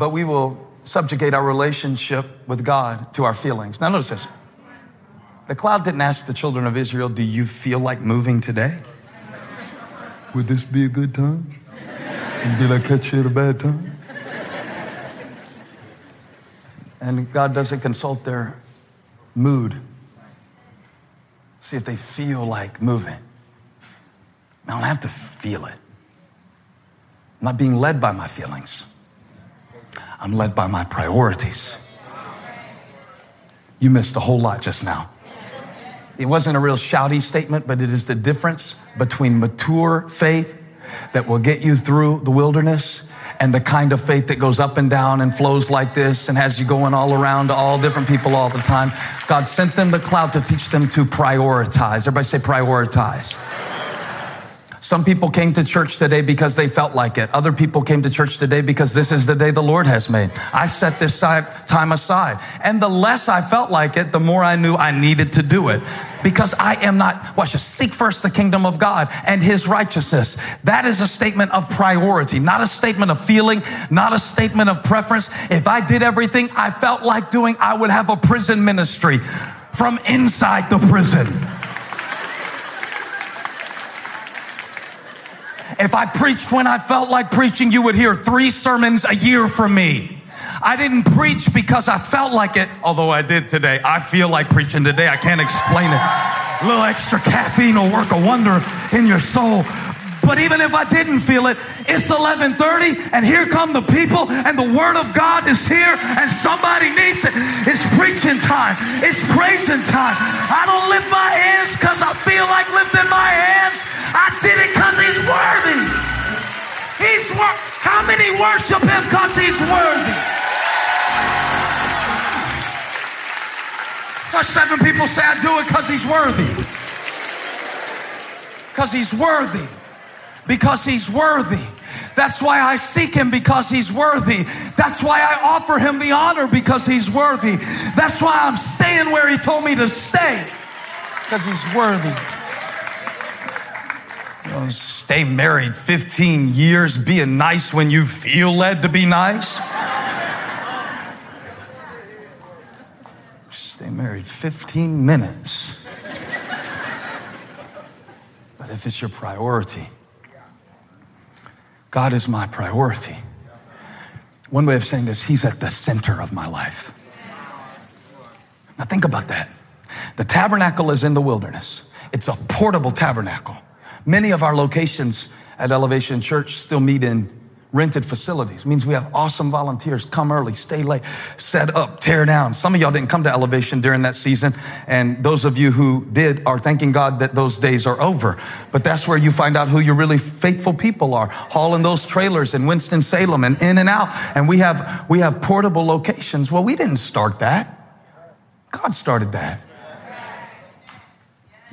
but we will subjugate our relationship with God to our feelings. Now, notice this. The cloud didn't ask the children of Israel, Do you feel like moving today? Would this be a good time? And did I catch you at a bad time? And God doesn't consult their mood. See if they feel like moving. I don't have to feel it. I'm not being led by my feelings. I'm led by my priorities. You missed a whole lot just now. It wasn't a real shouty statement, but it is the difference between mature faith that will get you through the wilderness and the kind of faith that goes up and down and flows like this and has you going all around to all different people all the time. God sent them the cloud to teach them to prioritize. Everybody say prioritize. Some people came to church today because they felt like it. Other people came to church today because this is the day the Lord has made. I set this time aside. And the less I felt like it, the more I knew I needed to do it. Because I am not, watch this, seek first the kingdom of God and his righteousness. That is a statement of priority, not a statement of feeling, not a statement of preference. If I did everything I felt like doing, I would have a prison ministry from inside the prison. If I preached when I felt like preaching, you would hear three sermons a year from me. I didn't preach because I felt like it, although I did today. I feel like preaching today. I can't explain it. A little extra caffeine will work a wonder in your soul. But even if I didn't feel it, it's 11:30 and here come the people and the word of God is here and somebody needs it. It's preaching time. It's praising time. I don't lift my hands cuz I feel like lifting my hands. I did it cuz he's worthy. He's worth how many worship him cuz he's worthy? Because seven people say I do it because he's worthy. Because he's worthy because he's worthy. That's why I seek him because he's worthy. That's why I offer him the honor because he's worthy. That's why I'm staying where he told me to stay because he's worthy. You know, stay married 15 years being nice when you feel led to be nice. Stay married 15 minutes. But if it's your priority, God is my priority. One way of saying this, He's at the center of my life. Now, think about that. The tabernacle is in the wilderness, it's a portable tabernacle. Many of our locations at Elevation Church still meet in rented facilities. It means we have awesome volunteers. Come early, stay late, set up, tear down. Some of y'all didn't come to Elevation during that season. And those of you who did are thanking God that those days are over. But that's where you find out who your really faithful people are. Hauling those trailers in Winston-Salem and in and out. And we have, we have portable locations. Well, we didn't start that. God started that.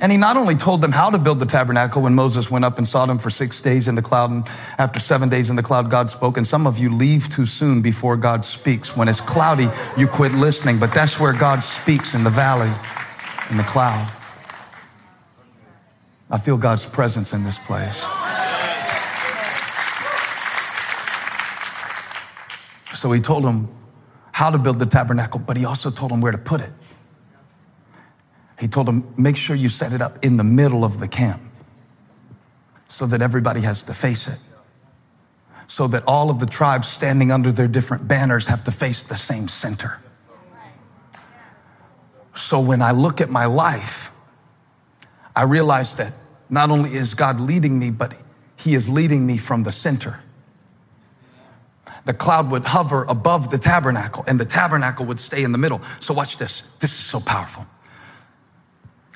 And he not only told them how to build the tabernacle when Moses went up and saw them for six days in the cloud, and after seven days in the cloud, God spoke. And some of you leave too soon before God speaks. When it's cloudy, you quit listening, but that's where God speaks in the valley, in the cloud. I feel God's presence in this place. So he told them how to build the tabernacle, but he also told them where to put it. He told him, make sure you set it up in the middle of the camp so that everybody has to face it. So that all of the tribes standing under their different banners have to face the same center. So when I look at my life, I realize that not only is God leading me, but He is leading me from the center. The cloud would hover above the tabernacle, and the tabernacle would stay in the middle. So, watch this. This is so powerful.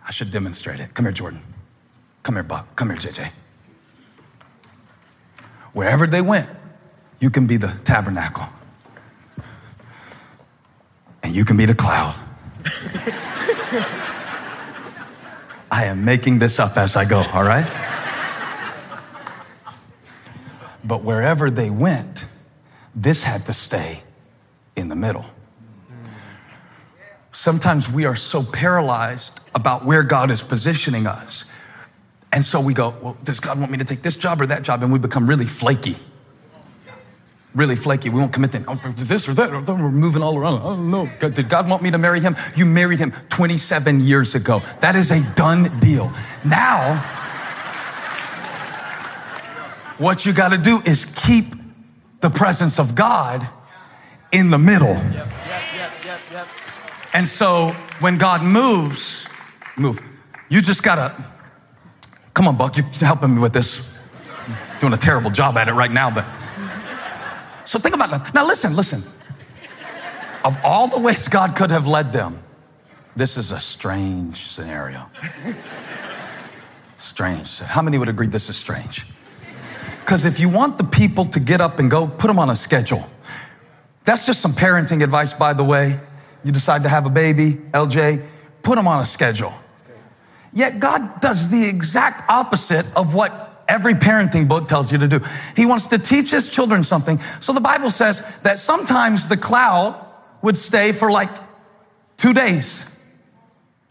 I should demonstrate it. Come here, Jordan. Come here, Buck. Come here, JJ. Wherever they went, you can be the tabernacle. And you can be the cloud. I am making this up as I go, all right? But wherever they went, this had to stay in the middle. Sometimes we are so paralyzed about where God is positioning us. And so we go, well, does God want me to take this job or that job? And we become really flaky. really flaky. We won't commit to oh, this or that. We're moving all around. Oh, Don't know. Did God want me to marry him? You married him 27 years ago. That is a done deal. Now, what you got to do is keep the presence of God in the middle. And so when God moves, move. You just got to, come on, Buck, you're helping me with this. doing a terrible job at it right now, but so think about that. Now, listen, listen. Of all the ways God could have led them, this is a strange scenario. strange. How many would agree this is strange? Because if you want the people to get up and go, put them on a schedule. That's just some parenting advice, by the way. You decide to have a baby, LJ, put them on a schedule. Yet God does the exact opposite of what every parenting book tells you to do. He wants to teach his children something. So the Bible says that sometimes the cloud would stay for like two days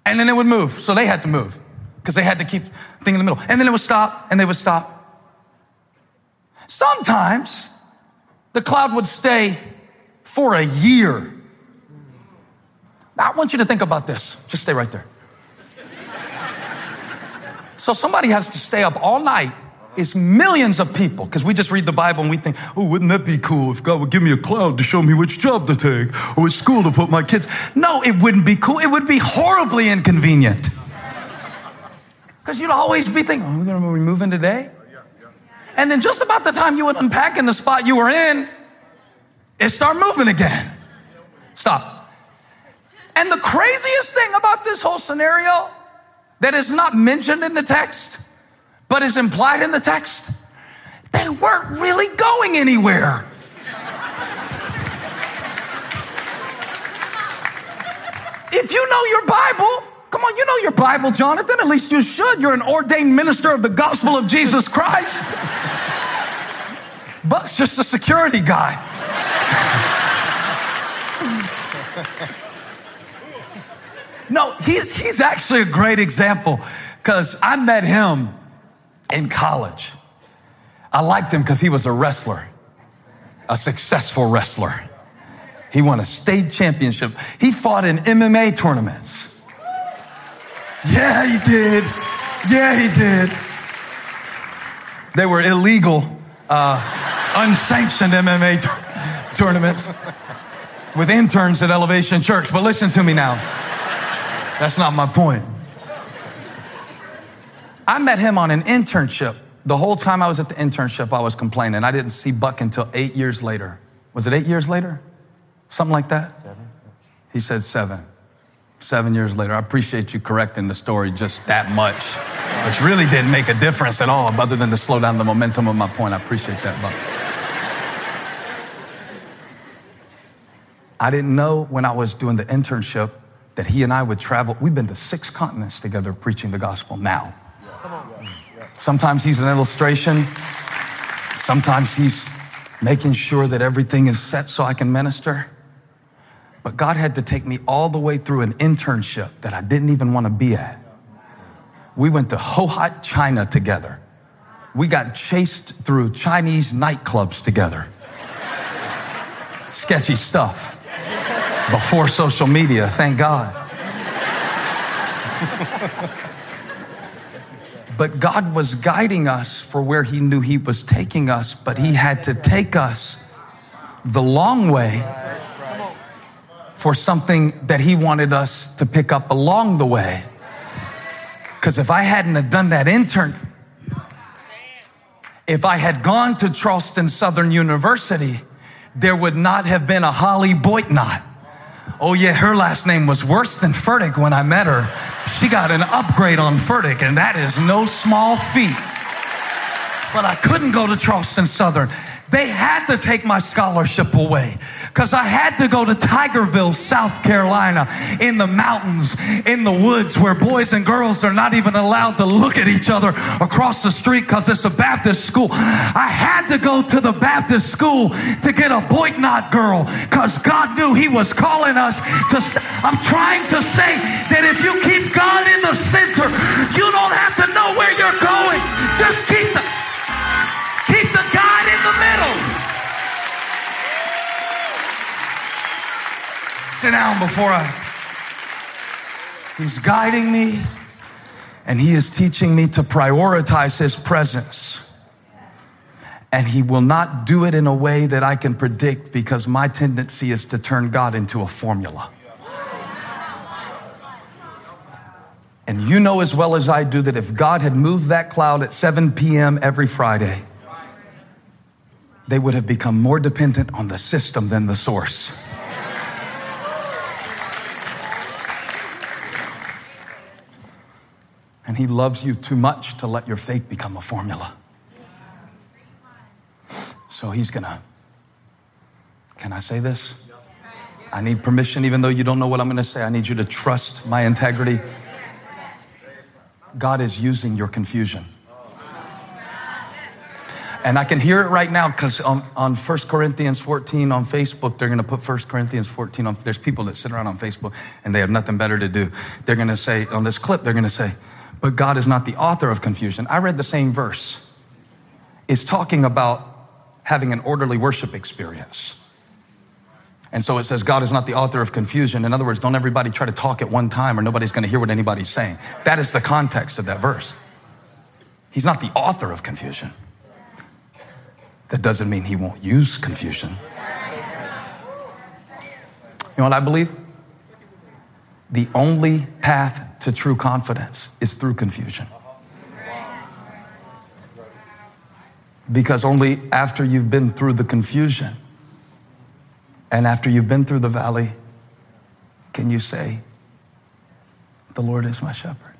and then it would move. So they had to move because they had to keep thing in the middle. And then it would stop and they would stop. Sometimes the cloud would stay for a year. I want you to think about this. Just stay right there. So somebody has to stay up all night is millions of people because we just read the Bible and we think, oh, wouldn't that be cool if God would give me a cloud to show me which job to take or which school to put my kids? No, it wouldn't be cool. It would be horribly inconvenient. Because you'd always be thinking, oh, are we going to be moving today? And then just about the time you would unpack in the spot you were in, it start moving again. Stop. And the craziest thing about this whole scenario that is not mentioned in the text but is implied in the text. They weren't really going anywhere. if you know your Bible, come on, you know your Bible, Jonathan. At least you should. You're an ordained minister of the gospel of Jesus Christ. Buck's just a security guy. No, he's, he's actually a great example because I met him in college. I liked him because he was a wrestler, a successful wrestler. He won a state championship. He fought in MMA tournaments. Yeah, he did. Yeah, he did. They were illegal, uh, unsanctioned MMA t- tournaments with interns at Elevation Church. But listen to me now. That's not my point. I met him on an internship. The whole time I was at the internship, I was complaining. I didn't see Buck until eight years later. Was it eight years later? Something like that? Seven. He said seven. Seven years later. I appreciate you correcting the story just that much, which really didn't make a difference at all, other than to slow down the momentum of my point. I appreciate that, Buck. I didn't know when I was doing the internship that he and I would travel. We've been to six continents together preaching the gospel now. Sometimes he's an illustration. Sometimes he's making sure that everything is set so I can minister. But God had to take me all the way through an internship that I didn't even want to be at. We went to Hohhot, China together. We got chased through Chinese nightclubs together. Sketchy stuff. Before social media, thank God. But God was guiding us for where He knew He was taking us, but He had to take us the long way for something that He wanted us to pick up along the way. Because if I hadn't have done that intern, if I had gone to Charleston Southern University, there would not have been a Holly Boitnott. Oh yeah, her last name was worse than Furtick when I met her. She got an upgrade on Furtick, and that is no small feat. But I couldn't go to Charleston Southern. They had to take my scholarship away because I had to go to Tigerville, South Carolina, in the mountains, in the woods where boys and girls are not even allowed to look at each other across the street because it's a Baptist school. I had to go to the Baptist school to get a Boitnott girl because God knew He was calling us to. St- I'm trying to say that if you down before I. He's guiding me and He is teaching me to prioritize His presence. And He will not do it in a way that I can predict because my tendency is to turn God into a formula. And you know as well as I do that if God had moved that cloud at 7 p.m. every Friday, they would have become more dependent on the system than the source. And He loves you too much to let your faith become a formula. So He's gonna, can I say this? I need permission, even though you don't know what I'm gonna say. I need you to trust my integrity. God is using your confusion. And I can hear it right now because on, on 1 Corinthians 14 on Facebook, they're going to put 1 Corinthians 14 on. There's people that sit around on Facebook and they have nothing better to do. They're going to say, on this clip, they're going to say, but God is not the author of confusion. I read the same verse. It's talking about having an orderly worship experience. And so it says God is not the author of confusion. In other words, don't everybody try to talk at one time or nobody's going to hear what anybody's saying. That is the context of that verse. He's not the author of confusion. That doesn't mean he won't use confusion. You know what I believe? The only path to true confidence is through confusion. Because only after you've been through the confusion and after you've been through the valley can you say, The Lord is my shepherd.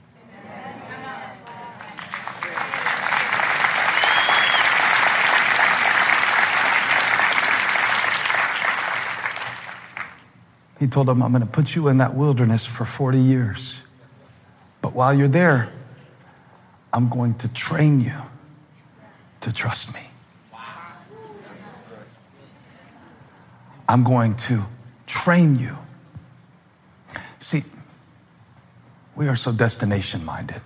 He told them, I'm going to put you in that wilderness for 40 years. But while you're there, I'm going to train you to trust me. I'm going to train you. See, we are so destination minded.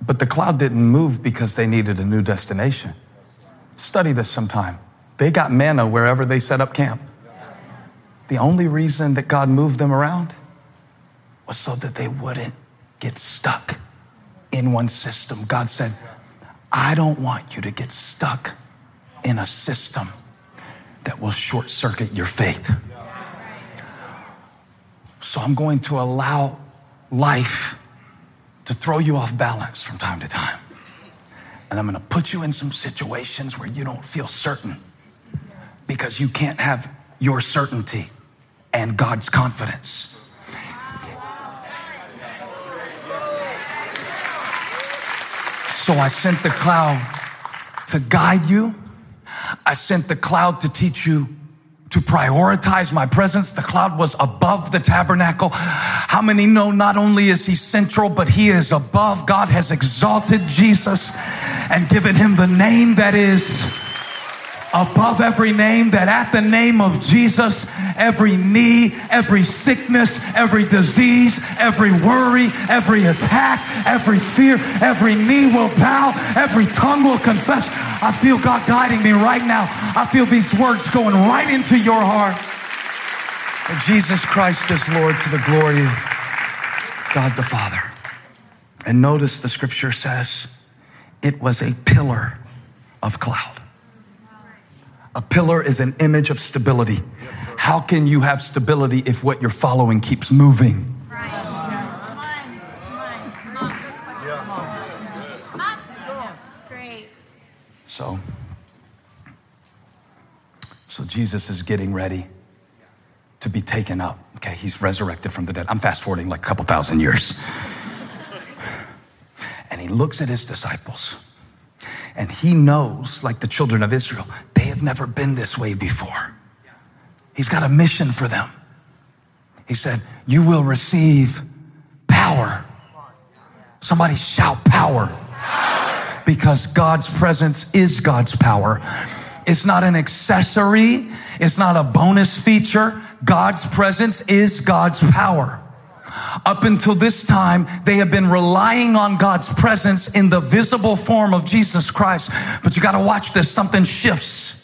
But the cloud didn't move because they needed a new destination. Study this sometime. They got manna wherever they set up camp. The only reason that God moved them around was so that they wouldn't get stuck in one system. God said, I don't want you to get stuck in a system that will short circuit your faith. So I'm going to allow life to throw you off balance from time to time. And I'm going to put you in some situations where you don't feel certain because you can't have your certainty and God's confidence. So I sent the cloud to guide you. I sent the cloud to teach you to prioritize my presence. The cloud was above the tabernacle. How many know not only is he central, but he is above? God has exalted Jesus and given him the name that is above every name, that at the name of Jesus, every knee, every sickness, every disease, every worry, every attack, every fear, every knee will bow, every tongue will confess. I feel God guiding me right now. I feel these words going right into your heart. Jesus Christ is Lord to the glory of God the Father. And notice the scripture says it was a pillar of cloud. A pillar is an image of stability. How can you have stability if what you're following keeps moving? So, so Jesus is getting ready to be taken up. Okay, he's resurrected from the dead. I'm fast forwarding like a couple thousand years. And he looks at his disciples and he knows, like the children of Israel, they have never been this way before. He's got a mission for them. He said, You will receive power. Somebody shout power. Because God's presence is God's power. It's not an accessory, it's not a bonus feature. God's presence is God's power. Up until this time, they have been relying on God's presence in the visible form of Jesus Christ. But you got to watch this. Something shifts.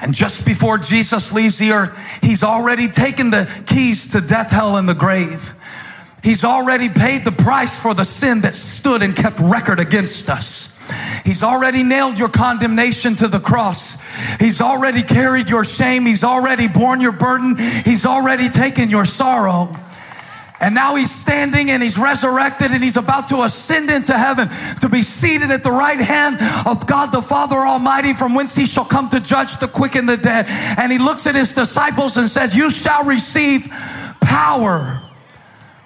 And just before Jesus leaves the earth, he's already taken the keys to death, hell, and the grave. He's already paid the price for the sin that stood and kept record against us. He's already nailed your condemnation to the cross. He's already carried your shame. He's already borne your burden. He's already taken your sorrow. And now he's standing and he's resurrected and he's about to ascend into heaven to be seated at the right hand of God the Father Almighty, from whence he shall come to judge the quick and the dead. And he looks at his disciples and says, You shall receive power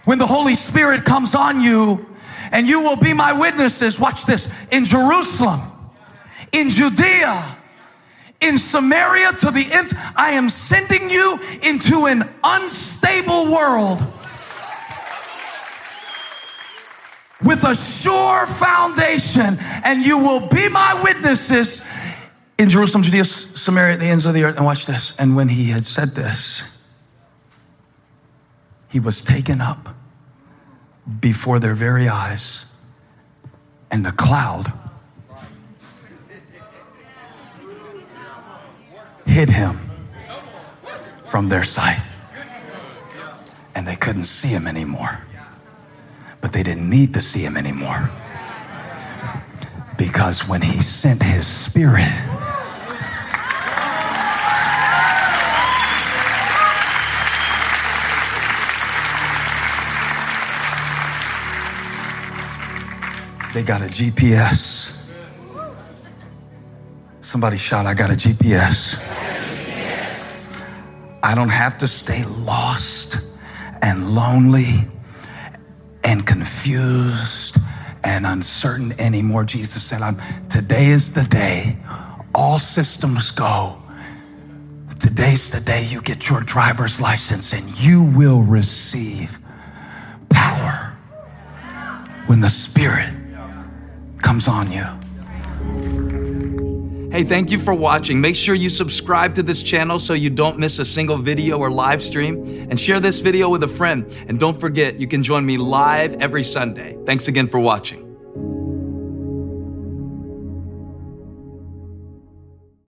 when the Holy Spirit comes on you, and you will be my witnesses. Watch this in Jerusalem, in Judea, in Samaria to the ends. I am sending you into an unstable world with a sure foundation, and you will be my witnesses in Jerusalem, Judea, Samaria, at the ends of the earth. And watch this. And when he had said this, he was taken up before their very eyes, and a cloud hid him from their sight. And they couldn't see him anymore but they didn't need to see him anymore. Because when he sent his spirit, they got a GPS. Somebody shout, I got a GPS. I don't have to stay lost and lonely and confused and uncertain anymore. Jesus said, I'm, Today is the day. All systems go. Today's the day you get your driver's license and you will receive power when the Spirit comes on you. Hey, thank you for watching. Make sure you subscribe to this channel so you don't miss a single video or live stream. And share this video with a friend. And don't forget, you can join me live every Sunday. Thanks again for watching.